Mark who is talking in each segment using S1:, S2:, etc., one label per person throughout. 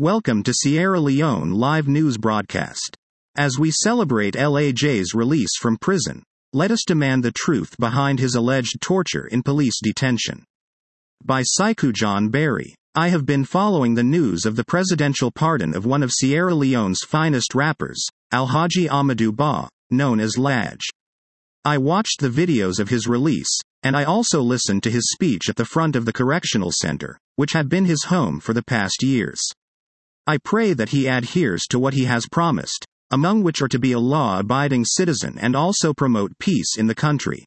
S1: Welcome to Sierra Leone live news broadcast. As we celebrate LAJ's release from prison, let us demand the truth behind his alleged torture in police detention. By Saikujohn Barrie. I have been following the news of the presidential pardon of one of Sierra Leone's finest rappers, Alhaji Amadu Bah, known as LAJ. I watched the videos of his release, and I also listened to his speech at the front of the correctional center, which had been his home for the past years. I pray that he adheres to what he has promised, among which are to be a law abiding citizen and also promote peace in the country.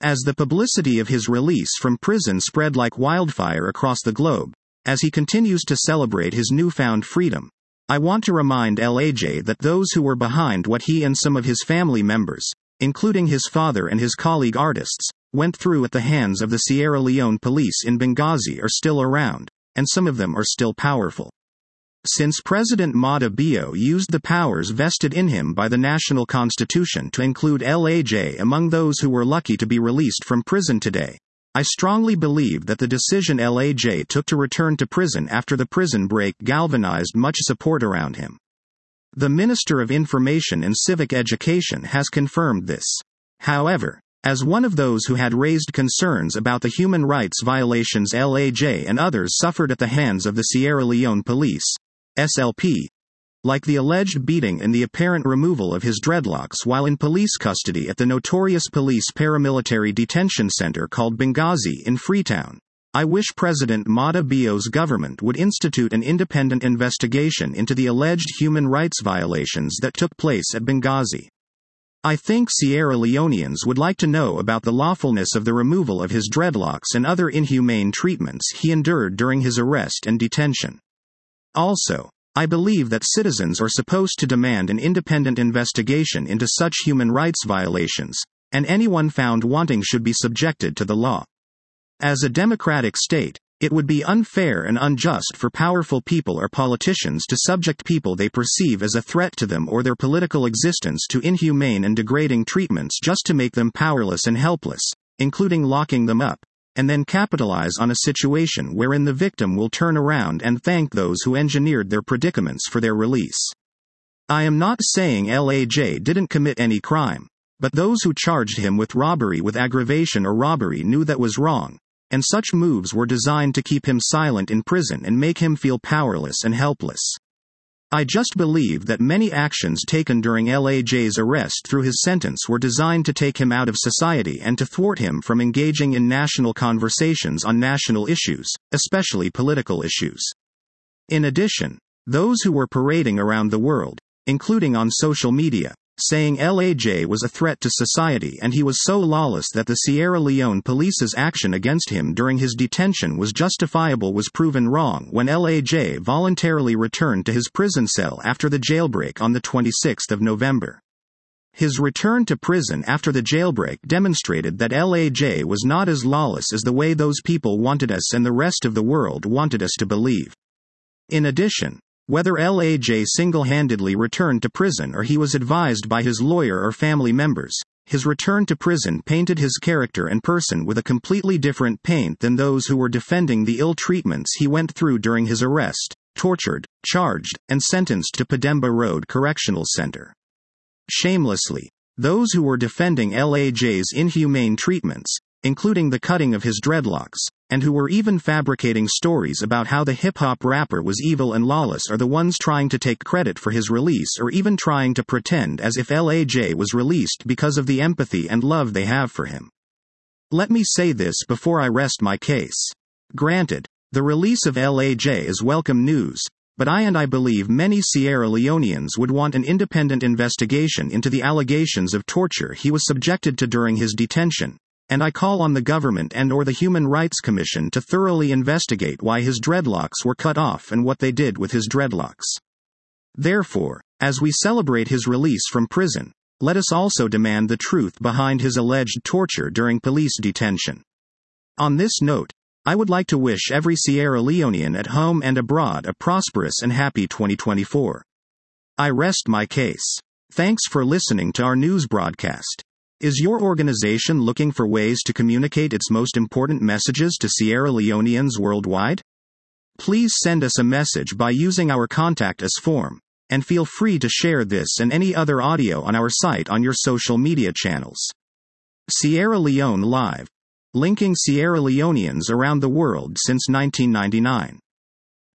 S1: As the publicity of his release from prison spread like wildfire across the globe, as he continues to celebrate his newfound freedom, I want to remind LAJ that those who were behind what he and some of his family members, including his father and his colleague artists, went through at the hands of the Sierra Leone police in Benghazi are still around, and some of them are still powerful. Since President Maada Bio used the powers vested in him by the national constitution to include LAJ among those who were lucky to be released from prison today, I strongly believe that the decision LAJ took to return to prison after the prison break galvanized much support around him. The Minister of Information and Civic Education has confirmed this. However, as one of those who had raised concerns about the human rights violations LAJ and others suffered at the hands of the Sierra Leone police, SLP, like the alleged beating and the apparent removal of his dreadlocks while in police custody at the notorious police paramilitary detention center called Benghazi in Freetown. I wish President Maada Bio's government would institute an independent investigation into the alleged human rights violations that took place at Benghazi. I think Sierra Leoneans would like to know about the lawfulness of the removal of his dreadlocks and other inhumane treatments he endured during his arrest and detention. Also, I believe that citizens are supposed to demand an independent investigation into such human rights violations, and anyone found wanting should be subjected to the law. As a democratic state, it would be unfair and unjust for powerful people or politicians to subject people they perceive as a threat to them or their political existence to inhumane and degrading treatments just to make them powerless and helpless, including locking them up and then capitalize on a situation wherein the victim will turn around and thank those who engineered their predicaments for their release. I am not saying LAJ didn't commit any crime, but those who charged him with robbery with aggravation or robbery knew that was wrong, and such moves were designed to keep him silent in prison and make him feel powerless and helpless. I just believe that many actions taken during LAJ's arrest through his sentence were designed to take him out of society and to thwart him from engaging in national conversations on national issues, especially political issues. In addition, those who were parading around the world, including on social media, saying LAJ was a threat to society and he was so lawless that the Sierra Leone police's action against him during his detention was justifiable was proven wrong when LAJ voluntarily returned to his prison cell after the jailbreak on the 26th of November. His return to prison after the jailbreak demonstrated that LAJ was not as lawless as the way those people wanted us and the rest of the world wanted us to believe. In addition, whether LAJ single handedly returned to prison or he was advised by his lawyer or family members, his return to prison painted his character and person with a completely different paint than those who were defending the ill treatments he went through during his arrest, tortured, charged, and sentenced to Pademba Road Correctional Center. Shamelessly, those who were defending LAJ's inhumane treatments, including the cutting of his dreadlocks, and who were even fabricating stories about how the hip hop rapper was evil and lawless are the ones trying to take credit for his release or even trying to pretend as if LAJ was released because of the empathy and love they have for him. Let me say this before I rest my case. Granted, the release of LAJ is welcome news, but I and I believe many Sierra Leoneans would want an independent investigation into the allegations of torture he was subjected to during his detention, and I call on the government and or the Human Rights Commission to thoroughly investigate why his dreadlocks were cut off and what they did with his dreadlocks. Therefore, as we celebrate his release from prison, let us also demand the truth behind his alleged torture during police detention. On this note, I would like to wish every Sierra Leonean at home and abroad a prosperous and happy 2024. I rest my case. Thanks for listening to our news broadcast. Is your organization looking for ways to communicate its most important messages to Sierra Leoneans worldwide? Please send us a message by using our Contact Us form, and feel free to share this and any other audio on our site on your social media channels. Sierra Leone Live. Linking Sierra Leoneans around the world since 1999.